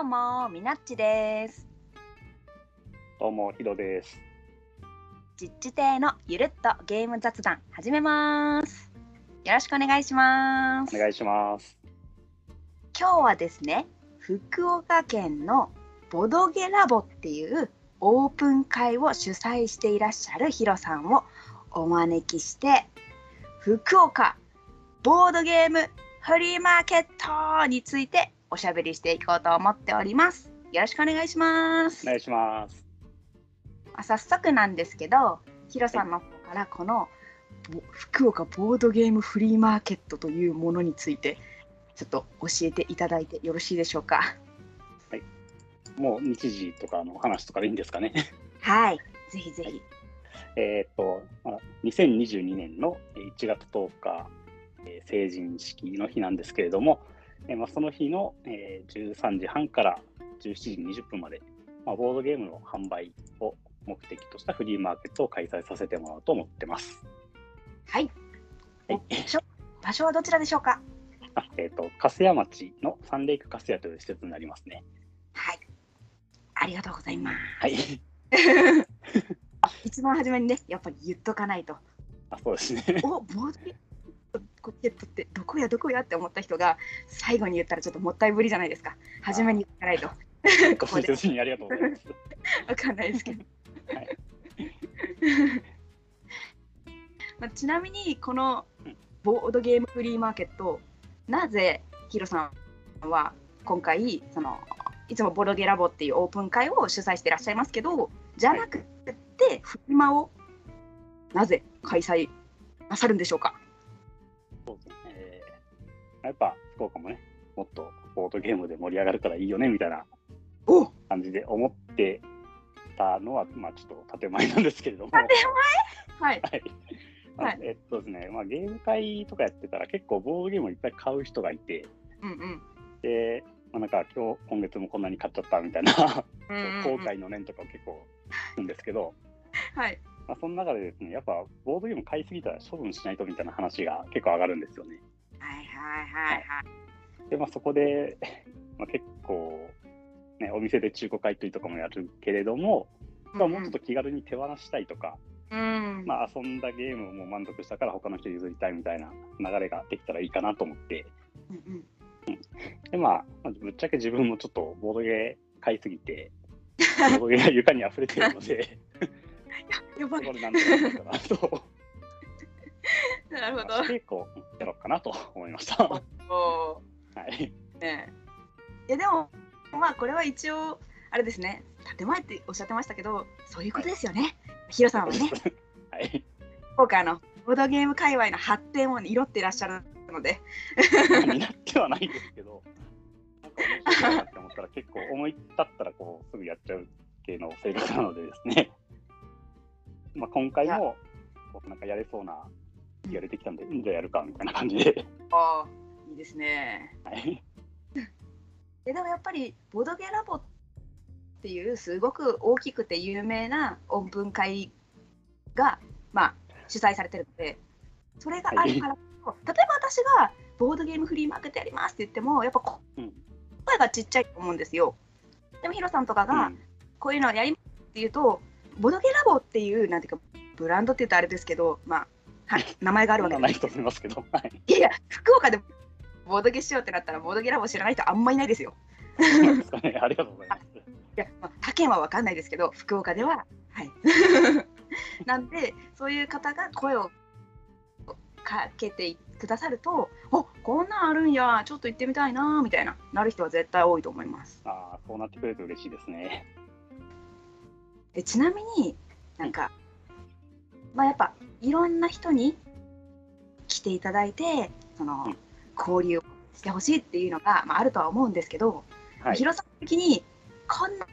どうも、みなっちです。どうも、ヒロです。実地亭のゆるっとゲーム雑談始めます。よろしくお願いします。お願いします。今日はですね、福岡県のボドゲラボっていうオープン会を主催していらっしゃるヒロさんをお招きして、福岡ボードゲームフリーマーケットについておしゃべりしていこうと思っております。よろしくお願いします。お願いします。あ早速なんですけど、ヒロさんの方からこの、ぼ福岡ボードゲームフリーマーケットというものについてちょっと教えていただいてよろしいでしょうか？もう日時とかの話とかでいいんですかね？はい、ぜひぜひ。えーっと、まあ、2022年の1月10日、えー成人式の日なんですけれども、えーまあ、その日の、えー13時半から17時20分まで、まあ、ボードゲームの販売を目的としたフリーマーケットを開催させてもらおうと思ってます。はい。はい場所場所はどちらでしょうか？あえーっと、粕屋町のサンレイク粕屋という施設になりますね。はい。ありがとうございます。はい。一番初めにね、やっぱり言っとかないと。あそうですね。お、ボードゲーム？コケットってどこやどこやって思った人が最後に言ったらちょっともったいぶりじじゃないですか。初めに言ってかないと。ご ここにありがとうございます。わかんないですけど。はい まあ、ちなみにこのボードゲームフリーマーケットなぜヒロさんは今回そのいつもボードゲラボっていうオープン会を主催していらっしゃいますけどじゃなくてフリマをなぜ開催なさるんでしょうか？やっぱ福岡もね、もっとボードゲームで盛り上がるからいいよねみたいなお！感じで思ってたのは、まあちょっと建前なんですけれども。建はい。はい。ま あはい。えっとですね、まあ、ゲーム会とかやってたら結構ボードゲームをいっぱい買う人がいて、うんうん。で、まあ、なんか今日、今月もこんなに買っちゃったみたいな、後悔の念とか結構聞くんですけど、はい。まあ、その中でですね、やっぱボードゲーム買いすぎたら処分しないとみたいな話が結構上がるんですよね。はいはいはいはい。で、まあ、そこで、まあ、結構、ね、お店で中古買い取りとかもやるけれども、まあ、もうちょっと気軽に手放したいとか、うん。まあ、遊んだゲームをもう満足したから他の人譲りたいみたいな流れができたらいいかなと思って、うんうん。で、まあ、まあぶっちゃけ自分もちょっとボードゲー買いすぎて、ボードゲーが床に溢れてるので、やばい。なんとかなと、なるほど。まあしてこうやろうかなと思いました。おーい。ねえいやでもまあこれは一応あれですね建前っておっしゃってましたけど。そういうことですよね、ヒロさんはねはい。今回あのボードゲーム界隈の発展を祈っていらっしゃるのでになってはないんですけど、なんか面白いなって思ったら結構思い立ったらこうすぐやっちゃう系の性格なのでですね、まあ今回もこうなんかやれそうな気が出てきたんで、うんじゃあやるかみたいな感じで、ああいいですねはい。ででもやっぱりボードゲーラボっていうすごく大きくて有名なオープン会がまあ主催されてるのでそれがあるからこそ、例えば私がボードゲームフリーマーケットやりますって言ってもやっぱこうん。声がちっちゃいと思うんですよ。でもヒロさんとかが、うんこういうのをやりますっていうと、ボドゲラボっていう、なんていうか、ブランドって言うとあれですけど、まあ、はい、名前があるわけなないと思いますけど、はい。いやいや、福岡でボードゲしようってなったら、ボードゲラボ知らない人あんまいないですよ。すかね。ありがとうございます。いや、まあ、他県は分かんないですけど、福岡では、はい。なんで、そういう方が声をかけてくださると、おこんなんあるんや、ちょっと行ってみたいな、みたいな、なる人は絶対多いと思います。ああ、そうなってくれると嬉しいですね。でちなみになんか、まあ、やっぱいろんな人に来ていただいてその、うん交流をしてほしいっていうのが、まあ、あるとは思うんですけど、はい。ヒロさん的にこんな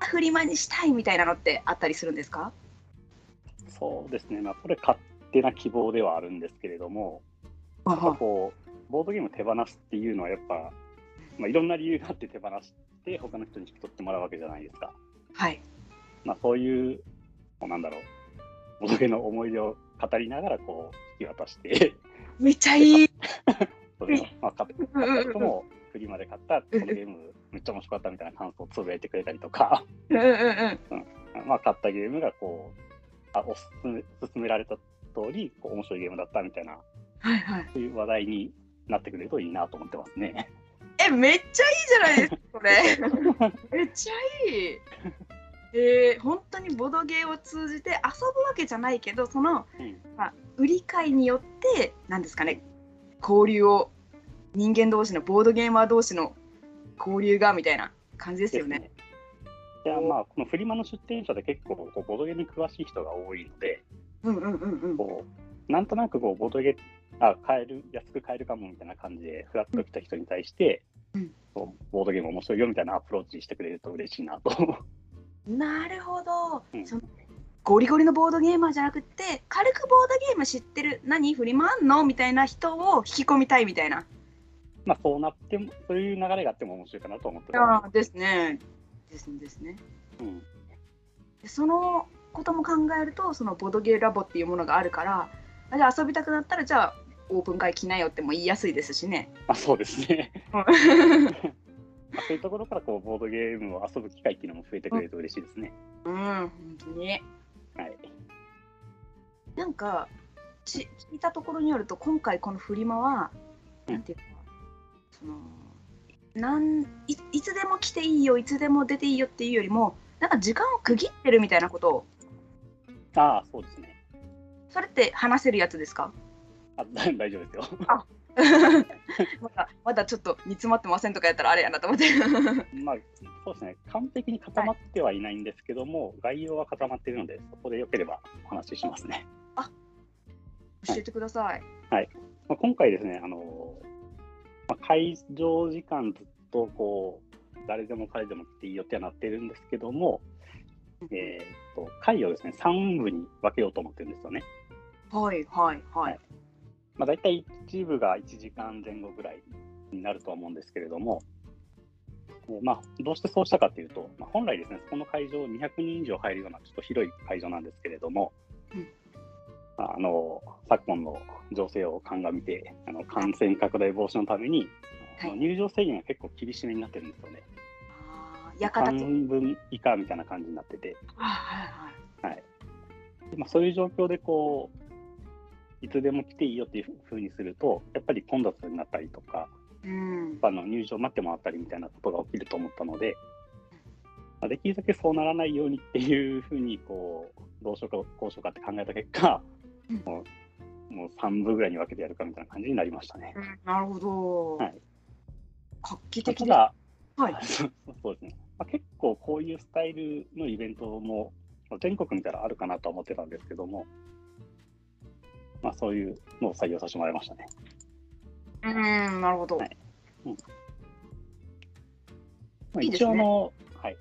フリマにしたいみたいなのってあったりするんですか？そうですね。まあ、これ勝手な希望ではあるんですけれども、やっぱこう、ボードゲーム手放すっていうのはやっぱ、まあ、いろんな理由があって手放して、他の人に引き取ってもらうわけじゃないですか。はいまあ、そういうなんだろう、ボドゲの思い出を語りながら、こう、引き渡して、めっちゃいい。それをまあ、買った人も、フリマで買ったこのゲームめっちゃ面白かったみたいな感想をつぶやいてくれたりとか、うんうんうん。まあ、買ったゲームがこう、あおすすめ勧められた通りこう面白いゲームだったみたいな、はいはい。そういう話題になってくれるといいなと思ってますね。え、めっちゃいいじゃないですか、これ。めっちゃいい。えー、本当にボドゲーを通じて遊ぶわけじゃないけど、その、うんまあ、売り買いによって、なんですかね、交流を、人間同士の、ボードゲーマー同士の交流がみたいな感じですよね。いやまあこのフリマの出店者で結構こうボドゲに詳しい人が多いのでうんうんうんうん。こうなんとなくこうボドゲあ買える安く買えるかもみたいな感じでフラッと来た人に対して、うんボードゲーム面白いよみたいなアプローチしてくれると嬉しいなと。なるほど、うん。そのゴリゴリのボードゲーマーじゃなくて軽くボードゲーム知ってる。何振り回んのみたいな人を引き込みたいみたいな。まあそうなってもそういう流れがあっても面白いかなと思ってまああですね。ですねですね。す。うん。でそのことも考えるとそのボドゲラボっていうものがあるからあじゃあ遊びたくなったらじゃあオープン会来なよっても言いやすいですしね。まあそうですね。うんまあそういうところからこうボードゲームを遊ぶ機会っていうのも増えてくれると嬉しいですね。うん、本当に。はい。なんかし聞いたところによると今回このフリマは、うんなんていうかそのなんいいつでも来ていいよいつでも出ていいよっていうよりもなんか時間を区切ってるみたいなことをああそうですね。それって話せるやつですか？あ大大丈夫ですよ。まだまだちょっと煮詰まってませんとかやったらあれやなと思って まあそうですね。完璧に固まってはいないんですけども、概要は固まっているので、そこでよければお話ししますね。教えてください。まあ、今回ですね、あのまあ、会場時間ずっとこう誰でも彼でも来ていいよってはなってるんですけども、えー、と会をですね3部に分けようと思ってるんですよね。はいはいはい。まあ、大体1部が1時間前後ぐらいになるとは思うんですけれども、えーまあ、どうしてそうしたかというと、まあ、本来ですね、この会場200人以上入るようなちょっと広い会場なんですけれども、うん。まああの昨今の情勢を鑑みて、あの感染拡大防止のために、はい。入場制限が結構厳しめになってるんですよね。半分以下みたいな感じになってて、あはい。はい。でまあ、そういう状況でこう、いつでも来ていいよっていうふうにすると、やっぱり混雑になったりとか、うん。あの入場待ってもらったりみたいなことが起きると思ったので、まあ、できるだけそうならないようにっていうふうにこうどうしようかこうしようかって考えた結果、うんもうもう3部ぐらいに分けてやるかみたいな感じになりましたね。なるほど。はい画期た的で。だ、はい。そうですね、まあ、結構こういうスタイルのイベントも全国見たらあるかなとは思ってたんですけども、まあ、そういうのを採用させてもらいましたね。うん、なるほど。はいまあ、いいですね一応あの、はい、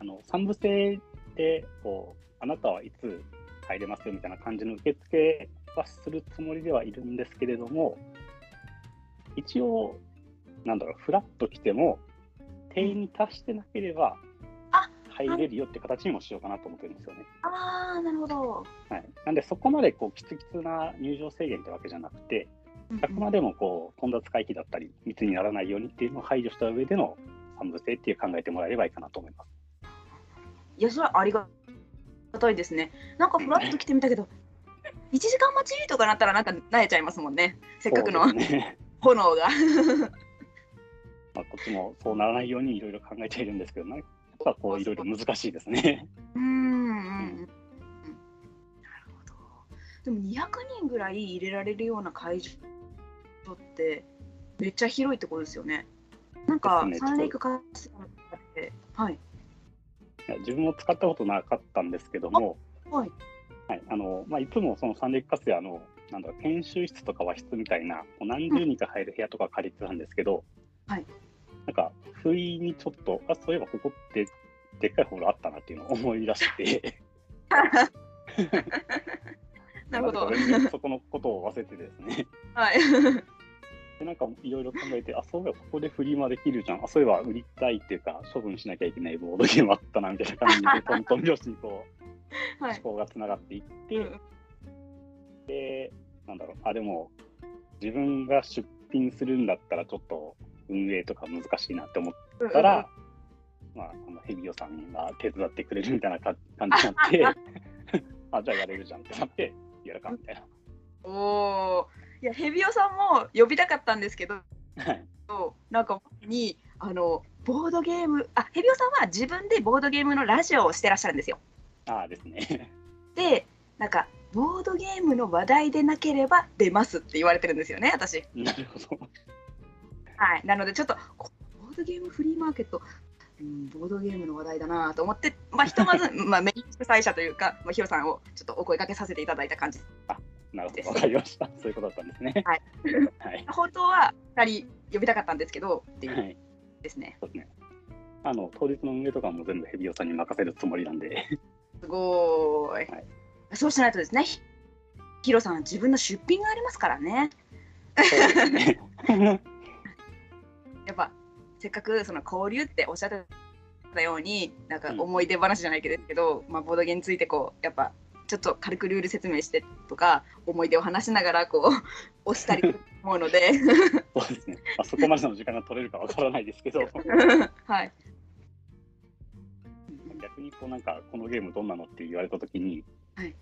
あの3部制でこう、あなたはいつ入れますよみたいな感じの受付はするつもりではいるんですけれども、一応、なんだろう、フラッと来ても、定員に達してなければあ、入れるよって形にもしようかなと思ってるんですよね。ああ、なるほど。はい、なんで、そこまでこうきつきつな入場制限ってわけじゃなくて、あくまでもこう混雑回避だったり、密にならないようにっていうのを排除した上での三部制っていう考えてもらえればいいかなと思います。いや、それはありがたいですね。なんかフラッと来てみたけど、1時間待ちとかなったらなんか慣れちゃいますもんね。せっかくのね炎が。まあこっちもそうならないようにいろいろ考えているんですけど、なんかこういろいろ難しいですね。うん。なるほど。でも200人ぐらい入れられるような会場ってめっちゃ広いってことですよね。なんか、ねサンレイクカスはい。自分も使ったことなかったんですけども、はい。はいあのまあ、いつもその三陸活やのなんだろう研修室とか和室みたいな、もう何十人か入る部屋とか借りてたんですけど、はいなんか不意にちょっと、あそういえばここってでっかいホールあったなっていうのを思い出して、なるほど。そこのことを忘れてですね。はい。でなんかいろいろ考えて、あ、そういえばここでフリマできるじゃん。あ、そういえば売りたいっていうか、処分しなきゃいけないボードゲームあったなみたいな感じで、トントン拍子にこう、はい。思考がつながっていって、うんで、なんだろう、あ、でも、自分が出品するんだったら、ちょっと運営とか難しいなって思っったら、まあ、あのヘビオさんが手伝ってくれるみたいなか感じになって、あ、じゃあやれるじゃんってなって、やるかみたいな。おおいやヘビオさんも呼びたかったんですけどはい。なんか前にあのボードゲームあヘビオさんは自分でボードゲームのラジオをしてらっしゃるんですよ。ああですね。でなんかボードゲームの話題でなければ出ますって言われてるんですよね私。なるほど。はい、なのでちょっとこボードゲームフリーマーケット、うん、ボードゲームの話題だなと思って、まあ、ひとまず、まあ、メイン主催者というか、まあ、ヒロさんをちょっとお声かけさせていただいた感じなるほど。わかりました。そういうことだったんですね。はい。はい。本当は2人呼びたかったんですけどっていうはい。ですねそうですね。あの、当日の運営とかも全部ヘビオさんに任せるつもりなんで。すごーい、はいそうしないとですねヒヒロさんは自分の出品がありますからねそうですね。やっぱせっかくその交流っておっしゃってたようになんかうん。思い出話じゃないけど、まあ、ボードゲーについてこうやっぱちょっと軽くルール説明してとか思い出を話しながらこう 押したりと思うので。そうですね。まあ、そこまでの時間が取れるかわからないですけど、はい。逆にこうなんか、このゲームどんなのって言われたときに、はい。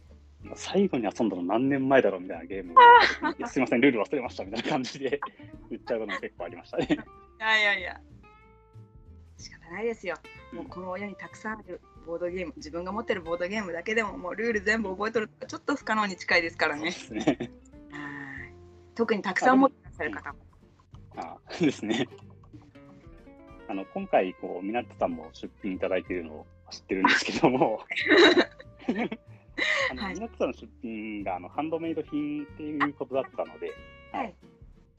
最後に遊んだの何年前だろうみたいなゲームをすいません、ルール忘れましたみたいな感じで言っちゃうことも結構ありましたね。いやいやいや。仕方ないですよ。もうこの世にたくさんあるボードゲーム自分が持ってるボードゲームだけでももうルール全部覚えとるとちょっと不可能に近いですからね。ね。はい。特にたくさん持ってらっしゃる方も。あですね。あの今回こう、みなっちさんも出品いただいているのを知ってるんですけども、あのはいさんの出品があのハンドメイド品っていうことだったので、はい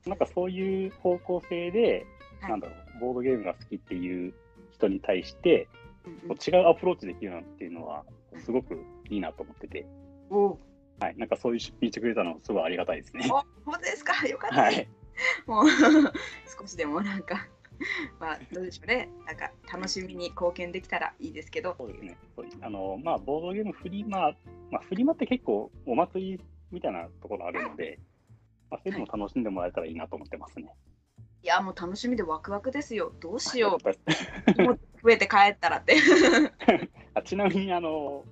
なんかそういう方向性で、はいなんだろう、ボードゲームが好きっていう人に対して、うんこう違うアプローチできるなっていうのは、すごくいいなと思ってて、はい、なんかそういう出品してくれたの、すごいありがたいですね。お本当ですか？よかった。はい、もう 少しでもなんか、まあ、どうでしょうね、なんか楽しみに貢献できたらいいですけど。そうですね。あのまあ、ボードゲームフリマ、まあ、フリマって結構お祭りみたいなところあるので、まあ、そういうのも楽しんでもらえたらいいなと思ってますね。いや、もう楽しみでワクワクですよ。どうしよう。もう増えて帰ったらって。あちなみにあの、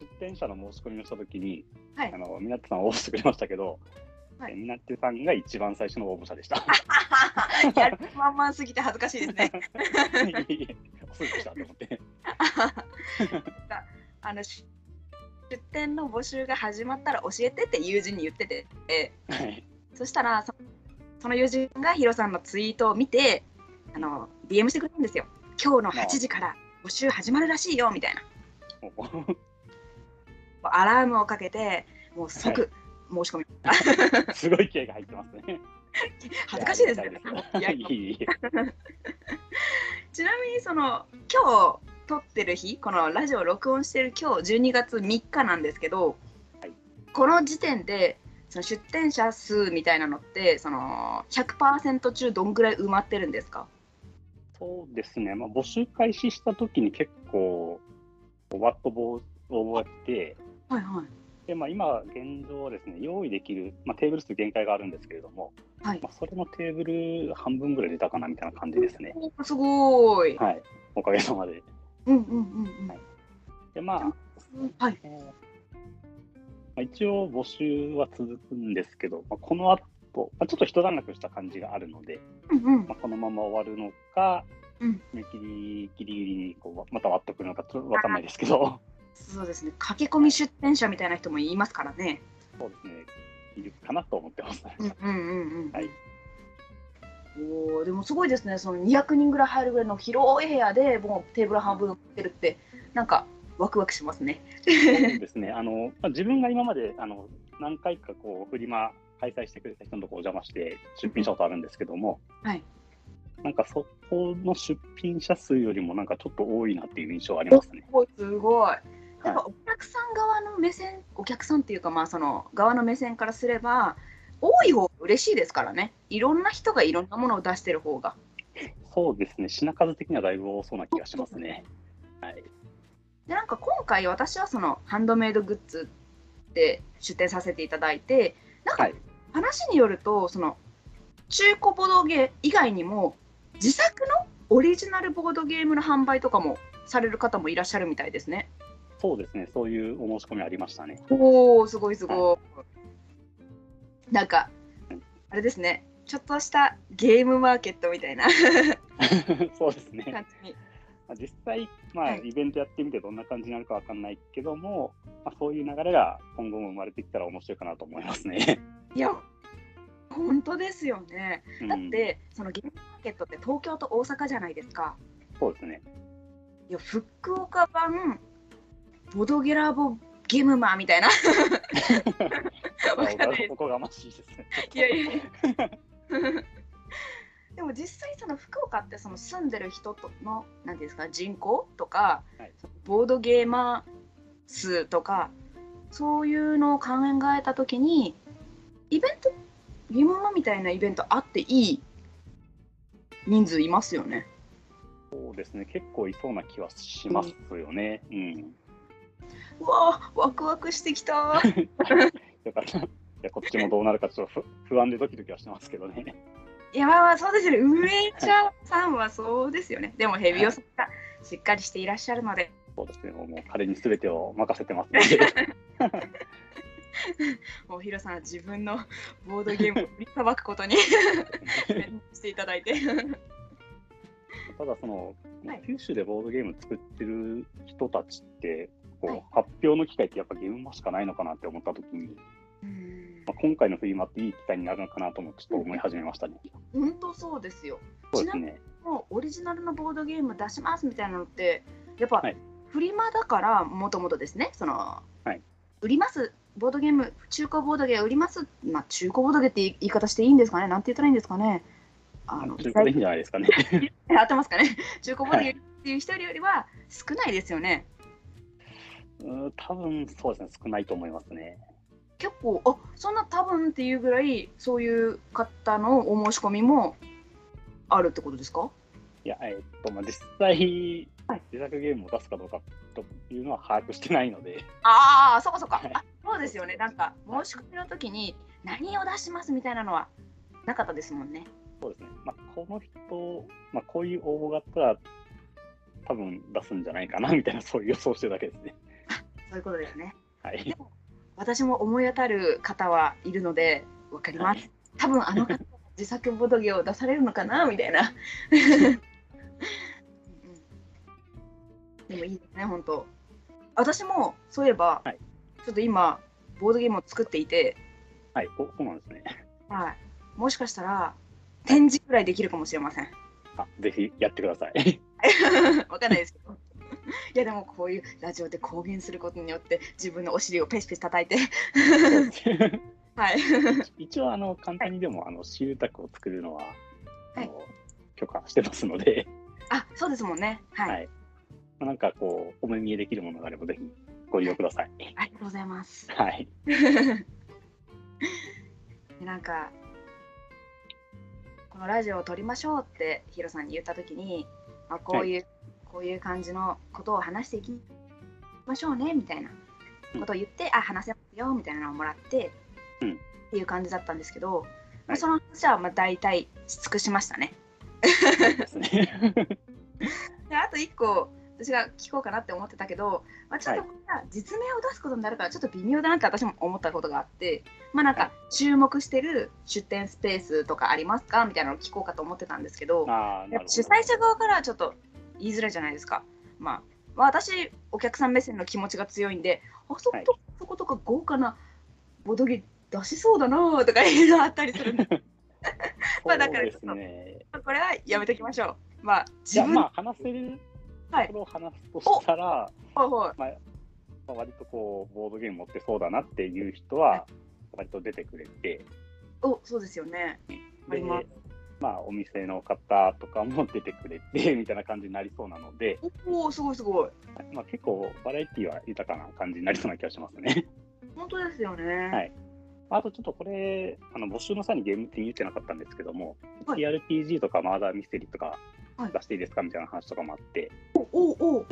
出店者の申し込みをしたときに、はいあのみなってさん応募してくれましたけど、はいえみなってさんが一番最初の応募者でした。やる気満々すぎて恥ずかしいですね。遅いでしたと思って。あのし出店の募集が始まったら教えてって友人に言ってて、はいそしたらそその友人がヒロさんのツイートを見て、あの DM してくれるんですよ。今日の8時から募集始まるらしいよみたいな。アラームをかけて、もう即申し込みました。すごい気合が入ってますね。恥ずかしいですね。ちなみにその今日撮ってる日このラジオを録音してる今日12月3日なんですけど、はいこの時点でその出店者数みたいなのってその100%中どんぐらい埋まってるんですか？そうですね、まあ、募集開始したときに結構、わっと応募が来て、はいはい。でまあ、今、現状はですね、用意できる、まあ、テーブル数限界があるんですけれども、はい。まあ、それのテーブル半分ぐらい出たかなみたいな感じですね。すごい、はい、おかげさまで。うんうんうんうん。はい。で、まあ、はい。えーまあ、一応募集は続くんですけど、まあ、この後、まあ、ちょっと一段落した感じがあるので、うんうん。まあ、このまま終わるのか、うん。締め切りギリギリにこうまた割っとくのかちょっと分かんないですけど、そうですね。駆け込み出店者みたいな人もいますからね。そうですね、いるかなと思ってます。うんうんうんうん。はい。おーでもすごいですね。その200人ぐらい入るぐらいの広い部屋でもうテーブル半分埋まってるってなんかワクワクしますね。そうですね、あのまあ、自分が今まであの何回かこうフリマ開催してくれた人のところお邪魔して出品したことあるんですけども、はい。なんかそこの出品者数よりもなんかちょっと多いなっていう印象ありますね。す。ごい。すごい。やっぱお客さん側の目線お客さんっていうかまあその側の目線からすれば多い方が嬉しいですからね。いろんな人がいろんなものを出してる方が。そうですね、品数的にはだいぶ多そうな気がしますね。はい、でなんか今回私はそのハンドメイドグッズで出展させていただいてなんかはい話によるとその中古ボドゲ以外にも自作のオリジナルボードゲームの販売とかもされる方もいらっしゃるみたいですね。そうですね、そういうお申し込みありましたね。おお、すごいすごい。なんか、あれですね、ちょっとしたゲームマーケットみたいな そうですね。感じに。実際、まあ、はいイベントやってみてどんな感じになるかわかんないけども、まあ、そういう流れが今後も生まれてきたら面白いかなと思いますね。いや、本当ですよね。うんだって、そのゲームマーケットって東京と大阪じゃないですか。そうですね。いや、福岡版ボドゲラボゲームマーみたいな。わかんないです おこがましいですね。いやいやいやでも実際その福岡ってその住んでる人との何ですか人口とか、はいボードゲーマー数とかそういうのを考えた時にイベントゲームマみたいなイベントあっていい人数いますよね。そうですね。結構いそうな気はしますよね。うん。うわあワクワクしてきた。よかった。いやこっちもどうなるかちょっと不不安でドキドキはしてますけどね。いやまあまあそうですよね。上ちゃんさんはそうですよね。でもヘビオさんがしっかりしていらっしゃるので。そうですね。もう彼に全てを任せてますので。もうヒロさんは自分のボードゲームを振りさばくことにしていただいて。ただその、はい九州でボードゲーム作ってる人たちってこう、はい発表の機会ってやっぱゲームマしかないのかなって思った時に、まあ、今回のフリマっていい機会になるのかなともちょっと思い始めましたね。本当そうですよ。そうですね。もうオリジナルのボードゲーム出しますみたいなのってやっぱ、はいフリマだからもともとですねその、はい売りますボードゲーム中古ボードゲーム売りますまあ中古ボードゲームって言い方していいんですかねなんて言ったらいいんですかねあの中古でいいんじゃないですかね。合ってますかね中古ボードゲームっていう人よりは少ないですよね。うん多分そうですね。少ないと思いますね。結構あそんな多分っていうぐらいそういう方のお申し込みもあるってことですか？いや、えっと、まあ、実際、はい。自作ゲームを出すかどうかというのは把握してないので、ああそうかそうか、はい。あそうですよね。なんか申し込みの時に何を出しますみたいなのはなかったですもんね。そうですね。まあ、この人、まあ、こういう応募があったら、多分出すんじゃないかなみたいな、そういう予想してるだけですね。そういうことですね。はい。私も思い当たる方はいるのでわかります、はい。多分あの方自作ボドゲを出されるのかなみたいな。うんでもいいですね本当。私もそういえば、はい。ちょっと今ボードゲームを作っていて。はい、おそうなんですね。はい、もしかしたら展示くらいできるかもしれません。あぜひやってください。わかんないですけど。いやでもこういうラジオで公言することによって自分のお尻をペシペシ叩いて、はい、一応、あの簡単にでも、あの私有宅を作るのは、はい許可してますので、あそうですもんね。はい、はいまあなんかこう、お目見えできるものがあれば、ぜひご利用ください。ありがとうございます。はい。でなんかこのラジオを撮りましょうってヒロさんに言った時に、まあ、こういう、こういう感じのことを話していきましょうねみたいなことを言って、あ話せますよみたいなのをもらって、うん。っていう感じだったんですけど、まあはいその話はまあ大体し尽くしましたね。で あと1個私が聞こうかなって思ってたけど、まあ、ちょっとはいこれは実名を出すことになるからちょっと微妙だなって私も思ったことがあってまあなんはか注目してる出店スペースとかありますか？みたいなのを聞こうかと思ってたんですけど主催者側からはちょっと言いづらいじゃないですか。まあ、まあ、私お客さん目線の気持ちが強いんであそこと、はいそことか豪華なボドゲ出しそうだなとかいうのあったりするんで まあだからそうですね。これはやめときましょう。まあ自分、まあ、話せるはいところを話すとしたら、はいはいまあ、まあ割とこう、ボードゲーム持ってそうだなっていう人は、割と出てくれて、おそうですよね。あでります、まあ、お店の方とかも出てくれて、みたいな感じになりそうなので、おおすごいすごい。まあ、結構、バラエティは豊かな感じになりそうな気がしますね。本当ですよね。はい。あとちょっとこれ、あの募集の際にゲームって言ってなかったんですけども、はい。TRPG とかマーダーミステリーとかはい。出していいですか？みたいな話とかもあって、おおお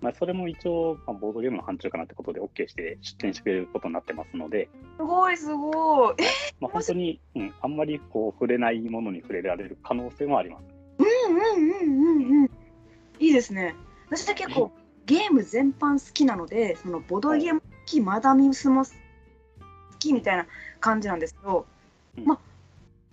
まあ、それも一応、まあ、ボードゲームの範疇かなってことで OK して出展してくれることになってますので、すごいすごい。えまあ、本当に、うん、あんまりこう触れないものに触れられる可能性もあります。うんうんうんうんうん。いいですね。私は結構ゲーム全般好きなので、そのボドゲも好き、マダミスも好きみたいな感じなんですけど、うんまあ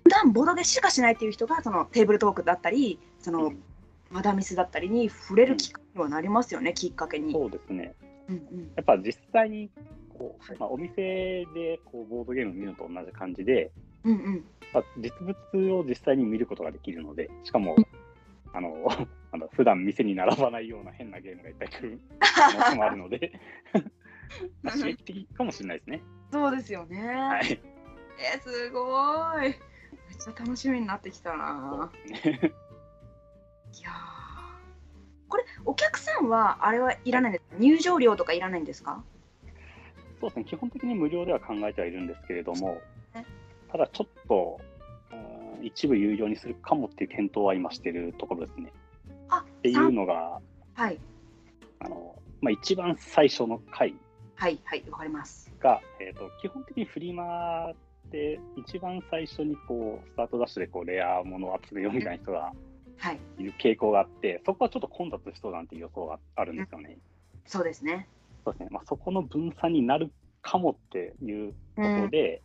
普段ボドゲしかしないっていう人がそのテーブルトークだったり、そのうんマダミスだったりに触れるきっかけにはなりますよね、きっかけに。そうですね。うんうんやっぱ実際にこはいうまあ、お店でこうボードゲーム見るのと同じ感じで、うんうんまあ、実物を実際に見ることができるので、しかも、あの、あの普段店に並ばないような変なゲームがいっぱい来る可能性もあるので、まあ刺激的かもしれないですね。そうですよね。はい。えー、すごい。めっちゃ楽しみになってきたな。いやーこれお客さんはあれはいらないんですか？入場料とかいらないんですか？そうですね、基本的に無料では考えてはいるんですけれどもね、ただちょっと、うん一部有料にするかもっていう検討は今してるところですね。あっていうのが、はい。あのまあ、一番最初の回はいはいわかります。が、えー、と基本的にフリマって一番最初にこうスタートダッシュでこうレアものを集めようみたいな人がはいいる傾向があって、そこはちょっと混雑しそうなんていう予想があるんですよね。そうですね。そうですねまあ、そこの分散になるかもっていうことで、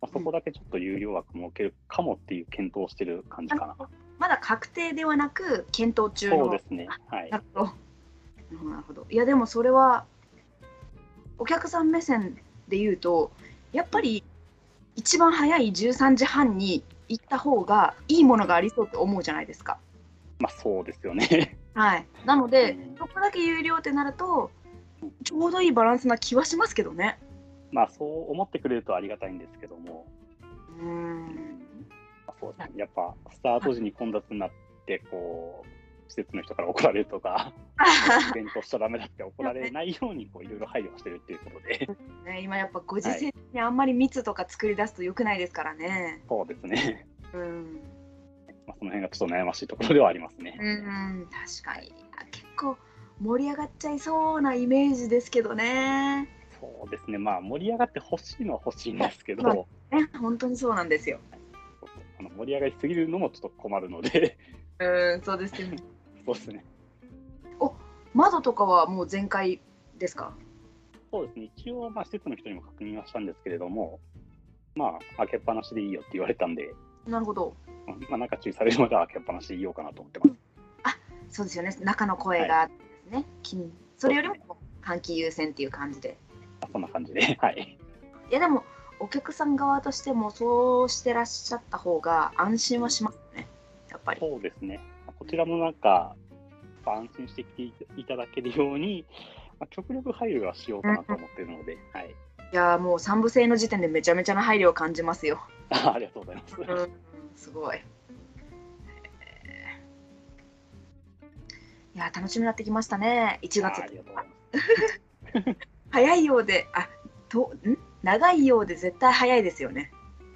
まあ、そこだけちょっと有料枠設けるかもっていう検討をしてる感じかな。まだ確定ではなく検討中の。そうですね。はい。なるほどなるほど。いやでもそれはお客さん目線で言うとやっぱり一番早い13時半に行った方がいいものがありそうって思うじゃないですか。まあそうですよね。はい。なので、うんそこだけ有料ってなるとちょうどいいバランスな気はしますけどね。まあそう思ってくれるとありがたいんですけども、うーん。まあそうですね、やっぱスタート時に混雑になって、こう、施設の人から怒られるとか、イベントしちゃダメだって怒られないようにこういろいろ配慮してるっていうことで、ね、今やっぱご時世にあんまり密とか作り出すと良くないですからね。そうですね、うん。まあ、その辺がちょっと悩ましいところではありますね。うん、確かに。あ結構盛り上がっちゃいそうなイメージですけどね。そうですね、まあ盛り上がってほしいのは欲しいんですけど、まあね、本当にそうなんですよ。あの盛り上がりすぎるのもちょっと困るので、うん、そうですよね。そうですね。窓とかはもう全開ですか？そうですね、一応、まあ、施設の人にも確認はしたんですけれども、まあ、開けっぱなしでいいよって言われたんで、なるほど。うんまあ、なんか注意されるまでは開けっぱなしでいようかなと思ってます。そうですよね。中の声がね。金それよりも換気優先っていう感じで。まあそんな感じで、はい。いやでもお客さん側としてもそうしてらっしゃった方が安心はしますね。やっぱり。そうですね。こちらもなんか、安心してきていただけるように、まあ、極力配慮はしようかなと思っているので、はい。いやーもう三部制の時点でめちゃめちゃな配慮を感じますよ。あありがとうございます。うん、すごい。いやー楽しみになってきましたね。1月。早いようで、あとん？長いようで絶対早いですよね。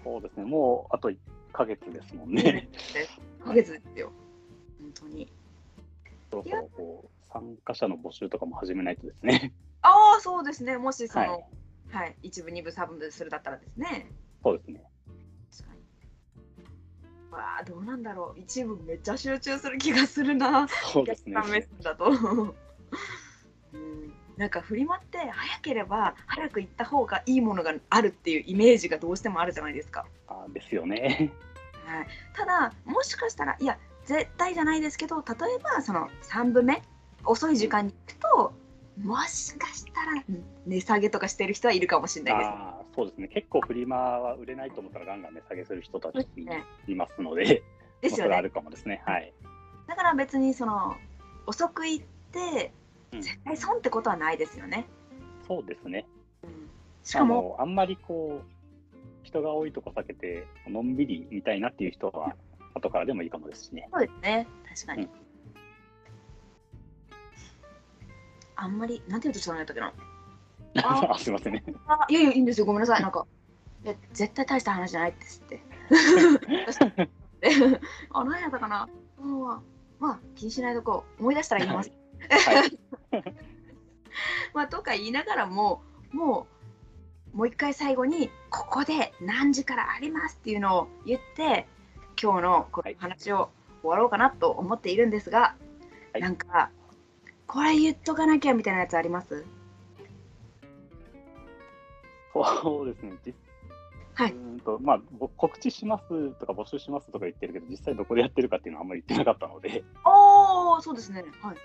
そうですね。もうあと1ヶ月ですもんね。1ヶ月ですよ。本当に。そろそろこう参加者の募集とかも始めないとですね。ああ、そうですね。もしその、ははいい、一部、二部、三部するだったらですね。そうですね。確かに。わあ、どうなんだろう。一部めっちゃ集中する気がするな。そうですねお。客さんだと。うん、なんかフリマって早ければ早く行った方がいいものがあるっていうイメージがどうしてもあるじゃないですか。あですよね。はい、ただもしかしたらいや絶対じゃないですけど例えばその3部目遅い時間に行くともしかしたら値下げとかしてる人はいるかもしれないです。ああそうですね。結構フリマは売れないと思ったらガンガン値下げする人たちねいますので、ですよね。まあそれはあるかもですね。はい。だから別にその遅く行ってうん絶対損ってことはないですよね。そうですね。しかもあんまりこう人が多いとこ避けてのんびり見たいなっていう人は後からでもいいかもですしね。そうですね確かに。うんあんまりなんて言うとしたんやったっけな。あすいませんね。あいやいやいいんですよごめんなさいなんかいや絶対大した話じゃないですって。あ何やったかな。うんまあまあ気にしないとこう思い出したら言います。はい。まあとか言いながらももうもう一回最後にここで何時からありますっていうのを言って今日のこの話を終わろうかなと思っているんですが、はい。なんかこれ言っとかなきゃみたいなやつあります？そうですね、実はい。うーんとまあ、ぼ告知しますとか募集しますとか言ってるけど、実際どこでやってるかっていうのはあんまり言ってなかったので、おおそうですね。はい。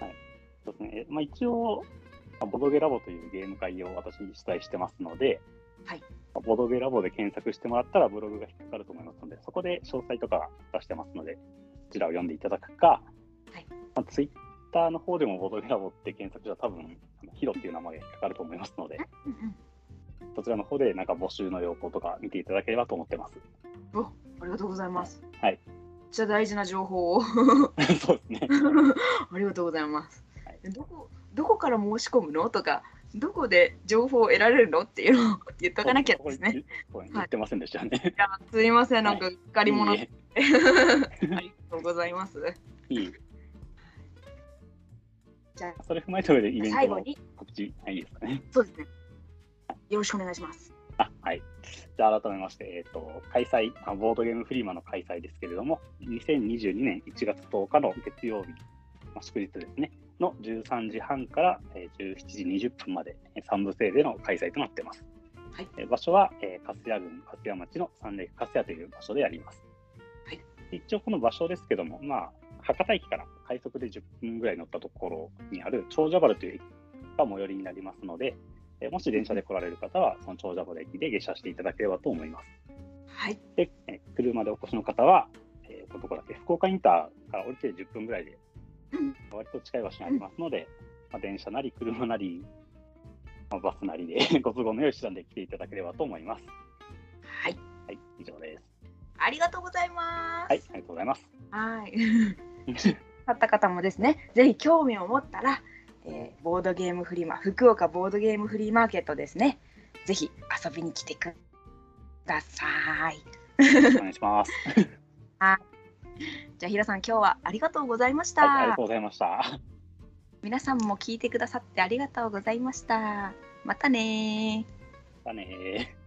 そうですね。えまあ、一応、まあボドゲラボというゲーム会を私主催してますので、はいまあボドゲラボで検索してもらったらブログが引っかかると思いますので、そこで詳細とか出してますので、そちらを読んでいただくか、はいまあ、ツイッターの方でもボドゲラボって検索したら多分、ヒロっていう名前が引っかかると思いますので、そちらの方でなんか募集の要項とか見ていただければと思ってます。おありがとうございますはい。めっちゃ大事な情報をそうですね。ありがとうございます。はい どこどこから申し込むの？とかどこで情報を得られるのっていうのを言っとかなきゃですね。言ってませんでしたね。いやすいませんなんか借り物、い ありがとうございます。いいいいじゃそれ踏まえた上でイあベントの告知、はい、いいですかね。そうですね。よろしくお願いします。あはい。じゃあ改めまして、えっ、と、開催、あボードゲームフリーマの開催ですけれども、2022年1月10日の月曜日、まあ、祝日ですね、の13時半から、えー17時20分まで、えー三部制での開催となっています。はいえー場所は、えー、粕谷郡粕谷町の三霊粕谷という場所でやります。はい一応この場所ですけども、まあ、博多駅から快速で10分ぐらい乗ったところにある長者原という駅が最寄りになりますので、えーもし電車で来られる方は、その長者原駅で下車していただければと思います。はい。で、えー車でお越しの方は、えー、どこだっけ、福岡インターから降りて10分ぐらいで、うん割と近い場所にありますので、まあ、電車なり車なり、まあ、バスなりで ご都合の良い手段で来ていただければと思います。はい。はい、以上です。ありがとうございます。はい、ありがとうございます。はい。買った方もですね、ぜひ興味を持ったら、えーボードゲームフリマ、福岡ボードゲームフリーマーケットですね、ぜひ遊びに来てください。お願いします。じゃあ、ひろさん、今日はありがとうございました。はい、ありがとうございました。皆さんも聞いてくださってありがとうございました。またねー。だねー。